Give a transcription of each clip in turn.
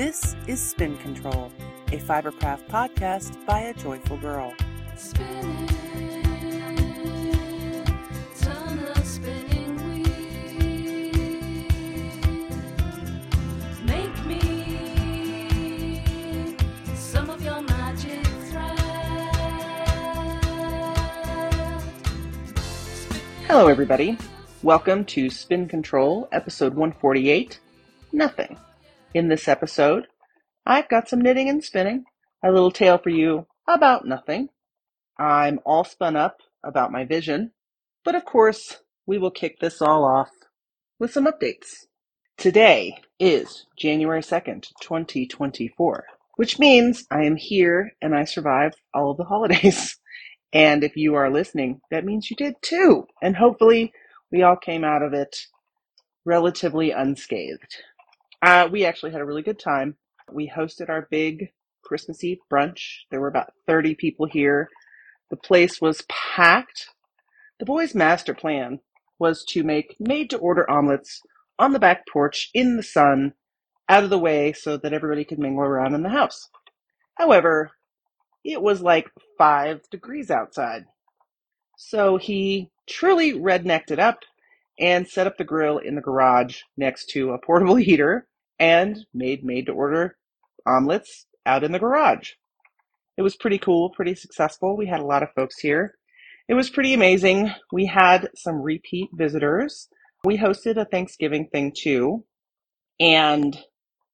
This is Spin Control, a Fibercraft podcast by a joyful girl. Hello, everybody. Welcome to Spin Control, episode 148 Nothing. In this episode, I've got some knitting and spinning, a little tale for you about nothing. I'm all spun up about my vision, but of course, we will kick this all off with some updates. Today is January 2nd, 2024, which means I am here and I survived all of the holidays. And if you are listening, that means you did too. And hopefully, we all came out of it relatively unscathed. Uh, we actually had a really good time. We hosted our big Christmas Eve brunch. There were about 30 people here. The place was packed. The boys' master plan was to make made to order omelets on the back porch in the sun, out of the way, so that everybody could mingle around in the house. However, it was like five degrees outside. So he truly rednecked it up and set up the grill in the garage next to a portable heater and made made to order omelets out in the garage. It was pretty cool, pretty successful. We had a lot of folks here. It was pretty amazing. We had some repeat visitors. We hosted a Thanksgiving thing too, and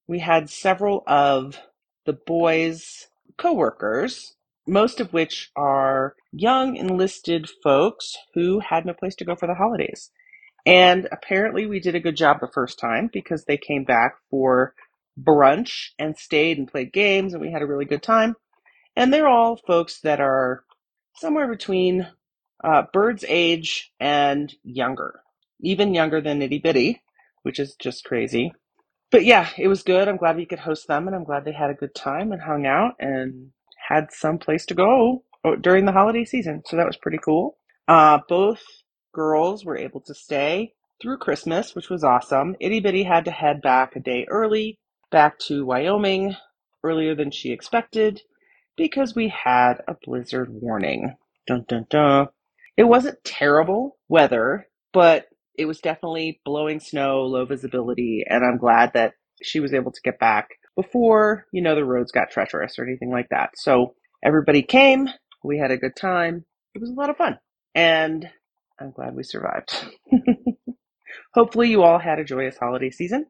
we had several of the boys' coworkers, most of which are young enlisted folks who had no place to go for the holidays. And apparently, we did a good job the first time because they came back for brunch and stayed and played games, and we had a really good time. And they're all folks that are somewhere between uh, Bird's age and younger, even younger than Itty Bitty, which is just crazy. But yeah, it was good. I'm glad we could host them, and I'm glad they had a good time and hung out and had some place to go uh, during the holiday season. So that was pretty cool. Uh, both girls were able to stay through Christmas, which was awesome. Itty Bitty had to head back a day early, back to Wyoming, earlier than she expected, because we had a blizzard warning. Dun dun dun. It wasn't terrible weather, but it was definitely blowing snow, low visibility, and I'm glad that she was able to get back before, you know, the roads got treacherous or anything like that. So everybody came, we had a good time. It was a lot of fun. And I'm glad we survived. Hopefully you all had a joyous holiday season.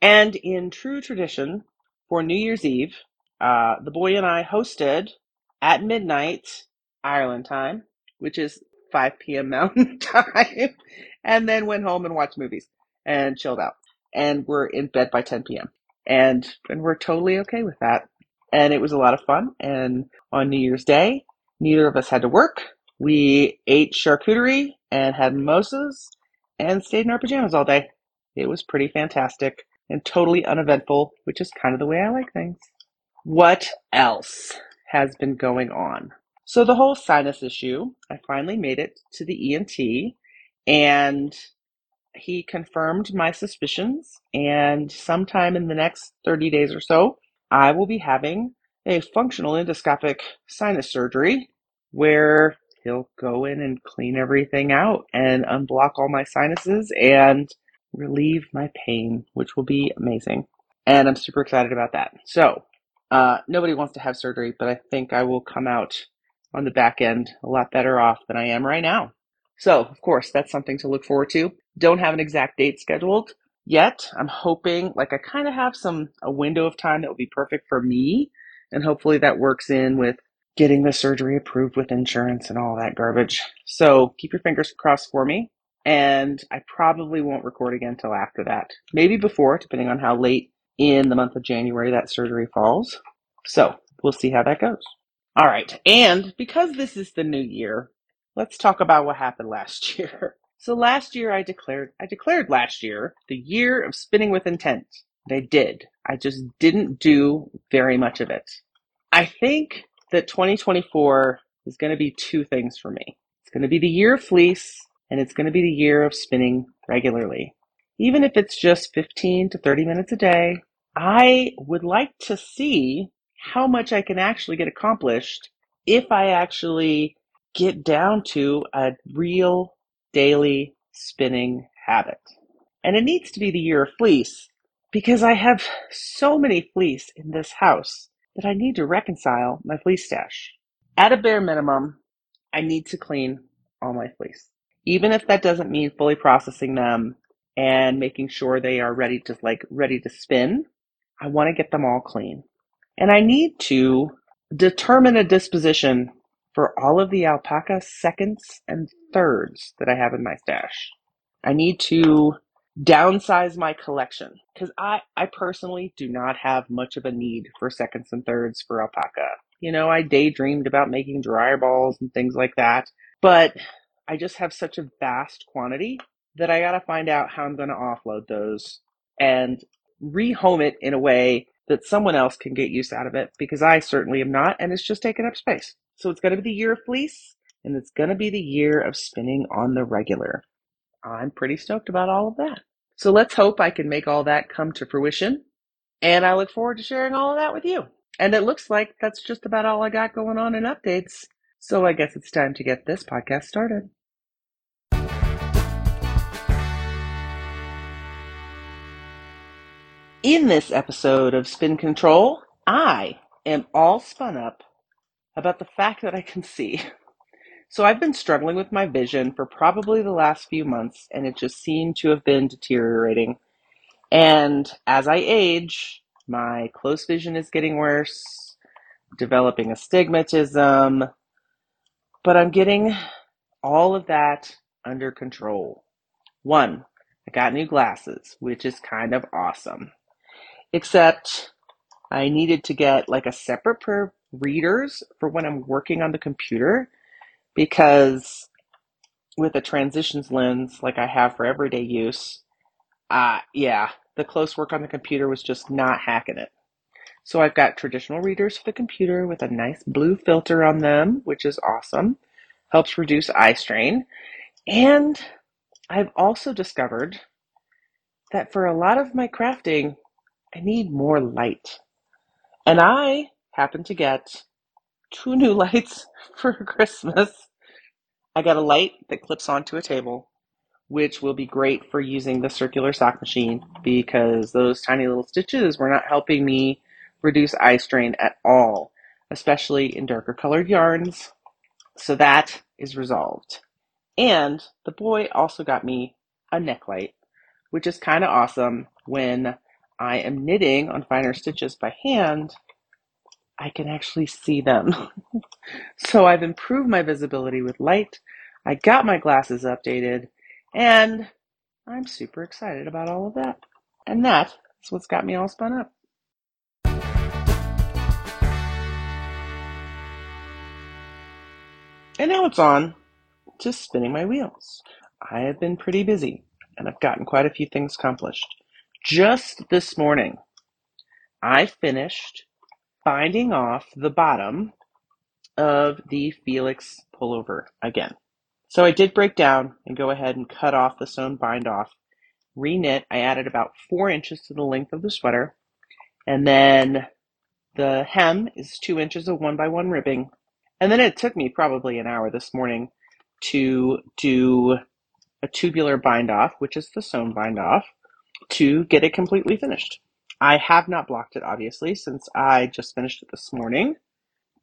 And in true tradition, for New Year's Eve, uh, the boy and I hosted at midnight Ireland time, which is 5 p.m. Mountain time, and then went home and watched movies and chilled out. And we're in bed by 10 p.m. And and we're totally okay with that. And it was a lot of fun. And on New Year's Day, neither of us had to work. We ate charcuterie and had mimosas and stayed in our pajamas all day. It was pretty fantastic and totally uneventful, which is kind of the way I like things. What else has been going on? So, the whole sinus issue, I finally made it to the ENT and he confirmed my suspicions. And sometime in the next 30 days or so, I will be having a functional endoscopic sinus surgery where he'll go in and clean everything out and unblock all my sinuses and relieve my pain, which will be amazing. And I'm super excited about that. So, uh, nobody wants to have surgery, but I think I will come out on the back end a lot better off than I am right now. So, of course, that's something to look forward to. Don't have an exact date scheduled yet. I'm hoping, like, I kind of have some a window of time that will be perfect for me, and hopefully that works in with getting the surgery approved with insurance and all that garbage. So, keep your fingers crossed for me. And I probably won't record again until after that. Maybe before, depending on how late in the month of January that surgery falls. So, we'll see how that goes. All right. And because this is the new year, let's talk about what happened last year. So last year I declared I declared last year the year of spinning with intent. I did. I just didn't do very much of it. I think that 2024 is going to be two things for me. It's going to be the year of fleece and it's going to be the year of spinning regularly. Even if it's just 15 to 30 minutes a day, I would like to see how much I can actually get accomplished if I actually get down to a real daily spinning habit. And it needs to be the year of fleece because I have so many fleece in this house that I need to reconcile my fleece stash. At a bare minimum, I need to clean all my fleece. Even if that doesn't mean fully processing them and making sure they are ready to like ready to spin, I want to get them all clean. And I need to determine a disposition for all of the alpaca seconds and thirds that I have in my stash. I need to downsize my collection because I, I personally do not have much of a need for seconds and thirds for alpaca. You know, I daydreamed about making dryer balls and things like that, but I just have such a vast quantity that I got to find out how I'm going to offload those and rehome it in a way that someone else can get use out of it because I certainly am not, and it's just taking up space. So it's going to be the year of fleece, and it's going to be the year of spinning on the regular. I'm pretty stoked about all of that. So let's hope I can make all that come to fruition. And I look forward to sharing all of that with you. And it looks like that's just about all I got going on in updates. So I guess it's time to get this podcast started. In this episode of Spin Control, I am all spun up about the fact that I can see. So I've been struggling with my vision for probably the last few months, and it just seemed to have been deteriorating. And as I age, my close vision is getting worse, developing astigmatism, but I'm getting all of that under control. One, I got new glasses, which is kind of awesome. Except I needed to get like a separate pair of readers for when I'm working on the computer because with a transitions lens like I have for everyday use, uh, yeah, the close work on the computer was just not hacking it. So I've got traditional readers for the computer with a nice blue filter on them, which is awesome. Helps reduce eye strain. And I've also discovered that for a lot of my crafting, I need more light. And I happen to get two new lights for Christmas. I got a light that clips onto a table, which will be great for using the circular sock machine because those tiny little stitches were not helping me reduce eye strain at all, especially in darker colored yarns. So that is resolved. And the boy also got me a neck light, which is kind of awesome when I am knitting on finer stitches by hand. I can actually see them. so I've improved my visibility with light. I got my glasses updated, and I'm super excited about all of that. And that is what's got me all spun up. And now it's on to spinning my wheels. I have been pretty busy and I've gotten quite a few things accomplished. Just this morning, I finished binding off the bottom of the Felix pullover again. So I did break down and go ahead and cut off the sewn bind off, reknit. I added about four inches to the length of the sweater, and then the hem is two inches of one by one ribbing. And then it took me probably an hour this morning to do a tubular bind off, which is the sewn bind off, to get it completely finished. I have not blocked it, obviously, since I just finished it this morning,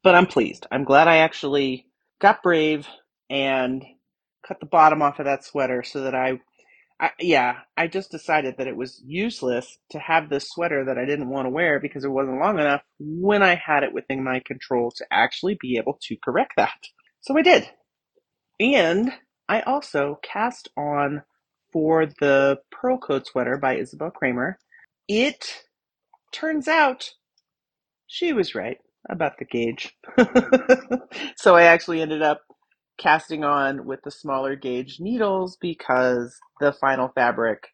but I'm pleased. I'm glad I actually got brave and cut the bottom off of that sweater so that I, I yeah, I just decided that it was useless to have this sweater that I didn't want to wear because it wasn't long enough when I had it within my control to actually be able to correct that. So I did. And I also cast on for the Pearl Coat sweater by Isabell Kraemer. It turns out she was right about the gauge. so I actually ended up casting on with the smaller gauge needles because the final fabric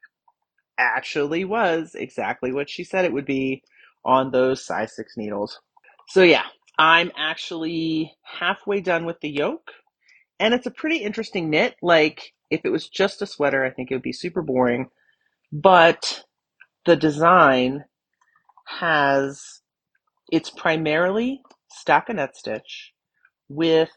actually was exactly what she said it would be on those size 6 needles. So yeah, I'm actually halfway done with the yoke and it's a pretty interesting knit. Like if it was just a sweater, I think it would be super boring. But the design has it's primarily stockinette stitch with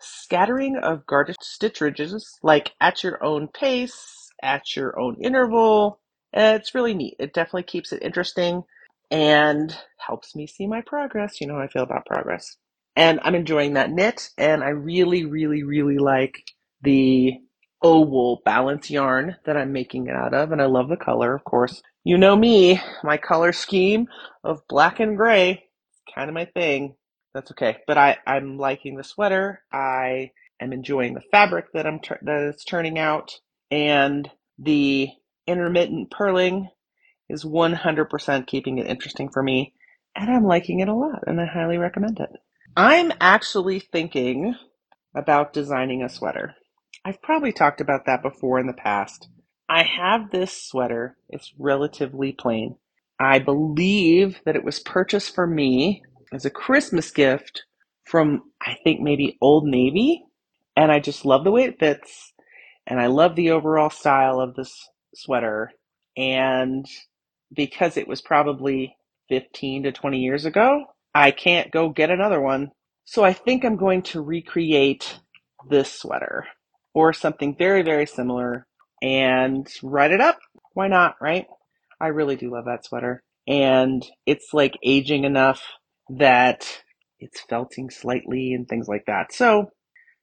scattering of garter stitch ridges, like at your own pace, at your own interval. It's really neat. It definitely keeps it interesting and helps me see my progress. You know how I feel about progress. And I'm enjoying that knit, and I really, really, really like the oval balance yarn that I'm making it out of, and I love the color, of course. You know me, my color scheme of black and gray, kind of my thing. That's okay. But I, I'm liking the sweater. I am enjoying the fabric that I'm that it's turning out, and the intermittent purling is 100% keeping it interesting for me, and I'm liking it a lot, and I highly recommend it. I'm actually thinking about designing a sweater. I've probably talked about that before in the past. I have this sweater. It's relatively plain. I believe that it was purchased for me as a Christmas gift from, I think, maybe Old Navy. And I just love the way it fits. And I love the overall style of this sweater. And because it was probably 15 to 20 years ago, I can't go get another one. So I think I'm going to recreate this sweater or something very, very similar and write it up. Why not, right? I really do love that sweater. And it's like aging enough that it's felting slightly and things like that. So,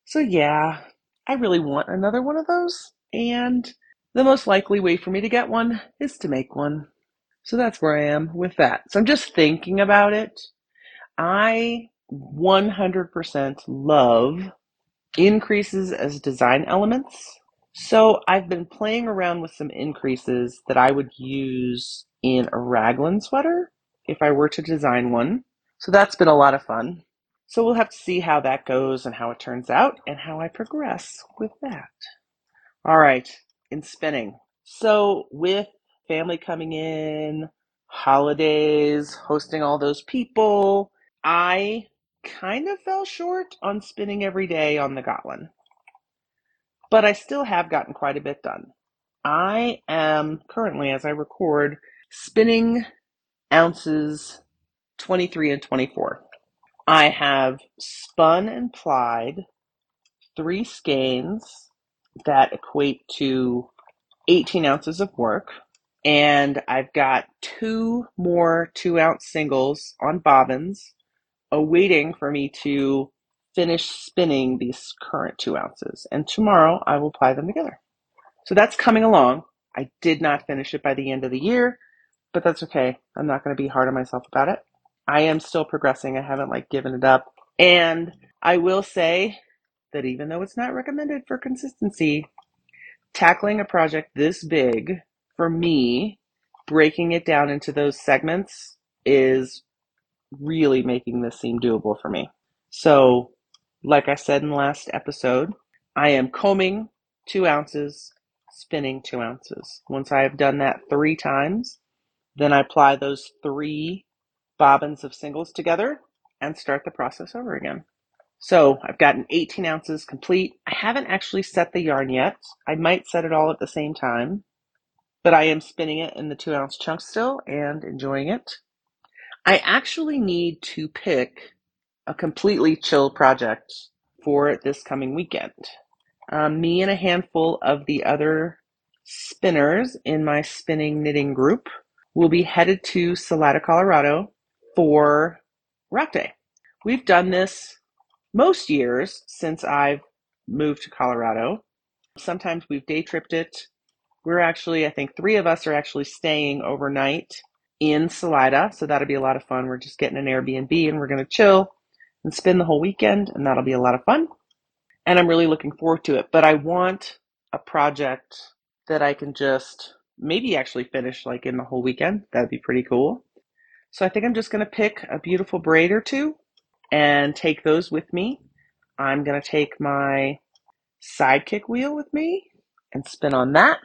so yeah, I really want another one of those. And the most likely way for me to get one is to make one. So that's where I am with that. So I'm just thinking about it. I 100% love increases as design elements. So I've been playing around with some increases that I would use in a raglan sweater if I were to design one. So that's been a lot of fun. So we'll have to see how that goes and how it turns out and how I progress with that. All right, in spinning. So with family coming in, holidays, hosting all those people, I kind of fell short on spinning every day on the Gotland, but I still have gotten quite a bit done. I am currently, as I record, spinning ounces 23 and 24. I have spun and plied three skeins that equate to 18 ounces of work. And I've got two more two ounce singles on bobbins awaiting for me to finish spinning these current two ounces. And tomorrow I will ply them together. So that's coming along. I did not finish it by the end of the year, but that's okay. I'm not going to be hard on myself about it. I am still progressing. I haven't like given it up. And I will say that even though it's not recommended for consistency, tackling a project this big for me, breaking it down into those segments is really making this seem doable for me. So, like I said in the last episode, I am combing two ounces, spinning two ounces. Once I have done that three times, then I apply those three bobbins of singles together and start the process over again. So I've gotten 18 ounces complete. I haven't actually set the yarn yet. I might set it all at the same time, but I am spinning it in the two ounce chunks still and enjoying it. I actually need to pick a completely chill project for this coming weekend. Um, me and a handful of the other spinners in my spinning knitting group will be headed to Salida, Colorado for Rock Day. We've done this most years since I've moved to Colorado. Sometimes we've day tripped it. We're actually, I think three of us are actually staying overnight in Salida, so that'll be a lot of fun. We're just getting an Airbnb and we're going to chill and spend the whole weekend, and that'll be a lot of fun. And I'm really looking forward to it. But I want a project that I can just maybe actually finish like in the whole weekend. That'd be pretty cool. So I think I'm just going to pick a beautiful braid or two and take those with me. I'm going to take my sidekick wheel with me and spin on that.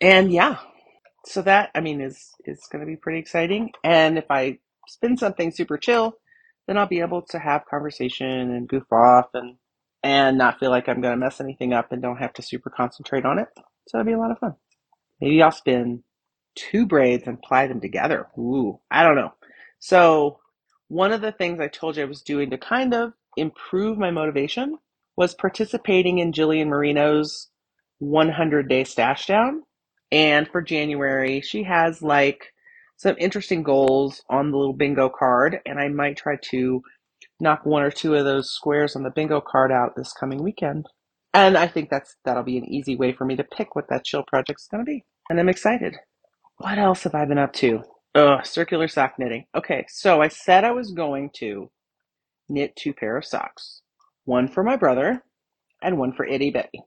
And yeah, so that I mean is is going to be pretty exciting. And if I spin something super chill, then I'll be able to have conversation and goof off and and not feel like I'm to mess anything up and don't have to super concentrate on it. So it'll be a lot of fun. Maybe I'll spin two braids and ply them together. Ooh, I don't know. So, one of the things I told you I was doing to kind of improve my motivation was participating in Jillian Moreno's 100 day stash down. And for January, she has like some interesting goals on the little bingo card, and I might try to knock one or two of those squares on the bingo card out this coming weekend. And I think that's that'll be an easy way for me to pick what that chill project's to be. And I'm excited. What else have I been up to? Ugh, circular sock knitting. Okay, so I said I was going to knit two pair of socks. One for my brother and one for Itty Bitty.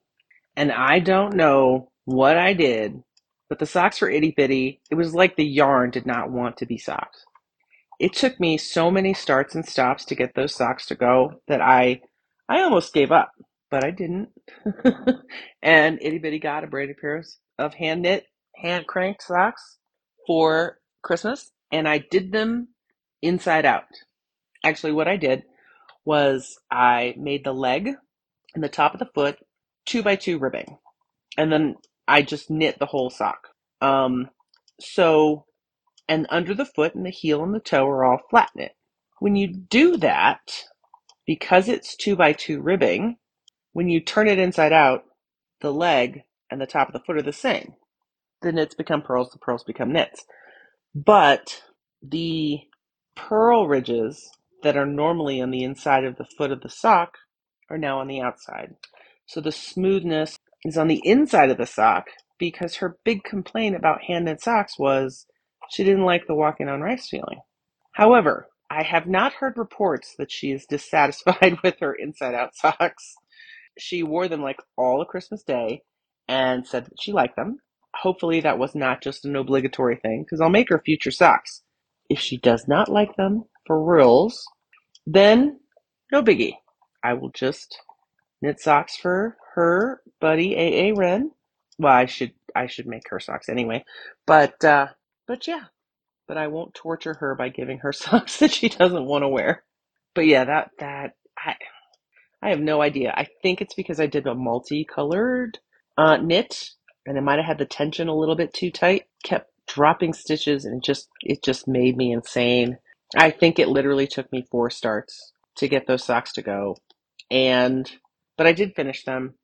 And I don't know what I did, but the socks were Itty Bitty, it was like the yarn did not want to be socks. It took me so many starts and stops to get those socks to go that I I almost gave up, but I didn't. and Itty Bitty got a braided pair of hand knit, hand cranked socks for Christmas, and I did them inside out. Actually, what I did was I made the leg and the top of the foot two by two ribbing, and then I just knit the whole sock. Um, so, and under the foot and the heel and the toe are all flat knit. When you do that, because it's two by two ribbing, when you turn it inside out, the leg and the top of the foot are the same. The knits become purls, the purls become knits. But the purl ridges that are normally on the inside of the foot of the sock are now on the outside. So the smoothness is on the inside of the sock because her big complaint about hand knit socks was she didn't like the walking on rice feeling. However, I have not heard reports that she is dissatisfied with her inside out socks. She wore them like all of Christmas Day and said that she liked them. Hopefully, that was not just an obligatory thing because I'll make her future socks. If she does not like them for rules, then no biggie. I will just knit socks for her buddy AA Ren. Well, I should I should make her socks anyway. But uh but yeah, but I won't torture her by giving her socks that she doesn't want to wear. But yeah, that that I I have no idea. I think it's because I did a multicolored uh, knit, and I might have had the tension a little bit too tight. Kept dropping stitches, and it just it just made me insane. I think it literally took me four starts to get those socks to go, and but I did finish them.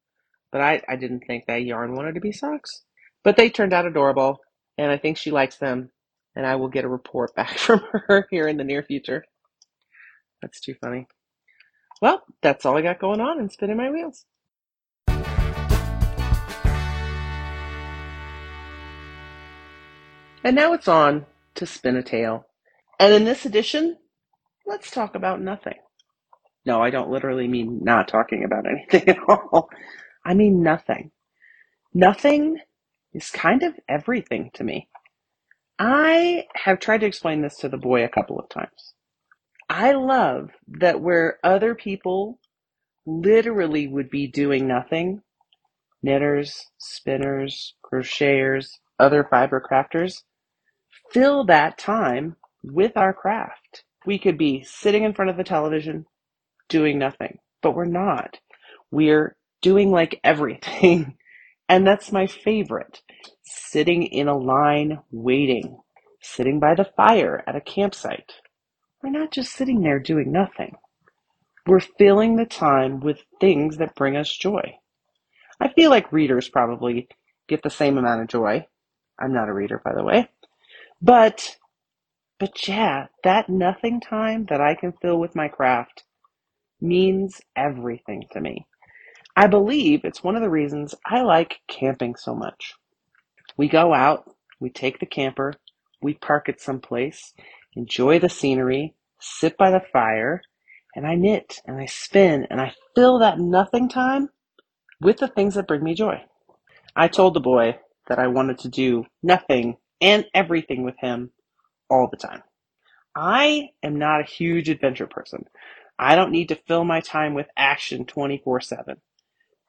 But I I didn't think that yarn wanted to be socks, but they turned out adorable, and I think she likes them. And I will get a report back from her here in the near future. That's too funny. Well, that's all I got going on and spinning my wheels. And now it's on to spin a tale. And in this edition, let's talk about nothing. No, I don't literally mean not talking about anything at all. I mean nothing. Nothing is kind of everything to me. I have tried to explain this to the boy a couple of times. I love that where other people literally would be doing nothing, knitters, spinners, crocheters, other fiber crafters, fill that time with our craft. We could be sitting in front of the television doing nothing, but we're not. We're doing like everything. And that's my favorite. Sitting in a line waiting, sitting by the fire at a campsite. We're not just sitting there doing nothing. We're filling the time with things that bring us joy. I feel like readers probably get the same amount of joy. I'm not a reader, by the way. But, but yeah, that nothing time that I can fill with my craft means everything to me. I believe it's one of the reasons I like camping so much. We go out, we take the camper, we park it someplace, enjoy the scenery, sit by the fire, and I knit and I spin and I fill that nothing time with the things that bring me joy. I told the boy that I wanted to do nothing and everything with him all the time. I am not a huge adventure person. I don't need to fill my time with action 24 7.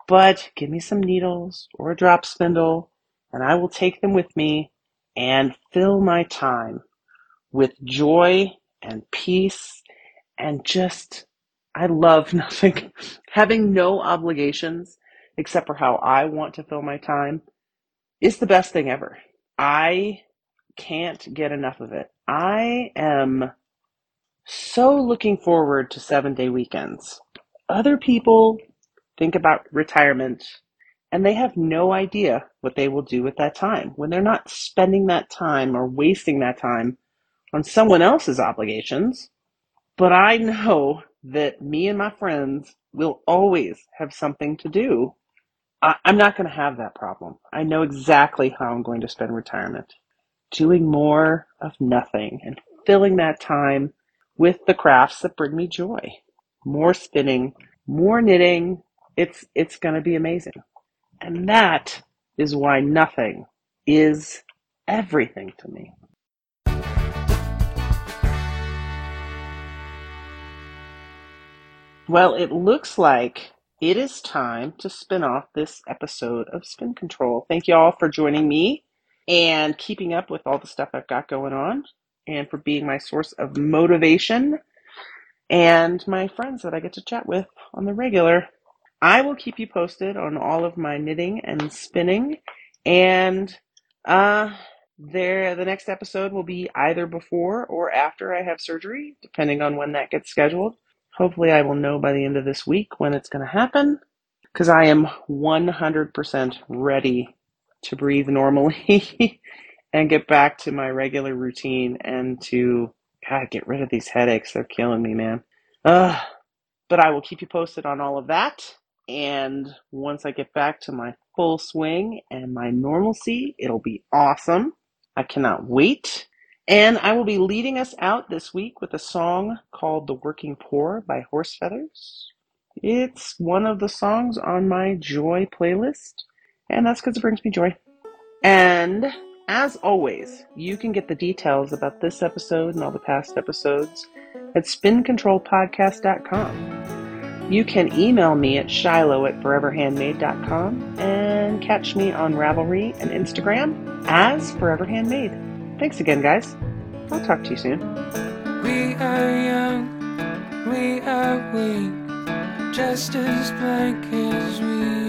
But give me some needles or a drop spindle, and I will take them with me and fill my time with joy and peace and just, I love nothing. Having no obligations except for how I want to fill my time is the best thing ever. I can't get enough of it. I am so looking forward to seven day weekends. Other people think about retirement and they have no idea what they will do with that time when they're not spending that time or wasting that time on someone else's obligations. But I know that me and my friends will always have something to do. I, I'm not going to have that problem. I know exactly how I'm going to spend retirement doing more of nothing and filling that time with the crafts that bring me joy. More spinning, more knitting. It's it's going to be amazing. And that is why nothing is everything to me. Well, it looks like it is time to spin off this episode of Spin Control. Thank you all for joining me and keeping up with all the stuff I've got going on and for being my source of motivation and my friends that I get to chat with on the regular. I will keep you posted on all of my knitting and spinning and uh there the next episode will be either before or after I have surgery, depending on when that gets scheduled. Hopefully I will know by the end of this week when it's going to happen because I am 100% ready to breathe normally and get back to my regular routine and to God, get rid of these headaches. They're killing me, man. Ugh. But I will keep you posted on all of that. And once I get back to my full swing and my normalcy, it'll be awesome. I cannot wait. And I will be leading us out this week with a song called The Working Poor by Horse Feathers. It's one of the songs on my joy playlist, and that's because it brings me joy. And as always, you can get the details about this episode and all the past episodes at spincontrolpodcast.com. You can email me at shiloh at foreverhandmade.com and catch me on Ravelry and Instagram as Forever Handmade. Thanks again, guys. I'll talk to you soon. We are young, we are weak, just as blank as we